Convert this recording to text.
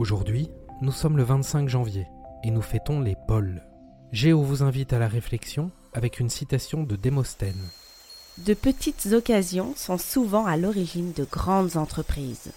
Aujourd'hui, nous sommes le 25 janvier et nous fêtons les Pauls. Géo vous invite à la réflexion avec une citation de Démosthène. De petites occasions sont souvent à l'origine de grandes entreprises.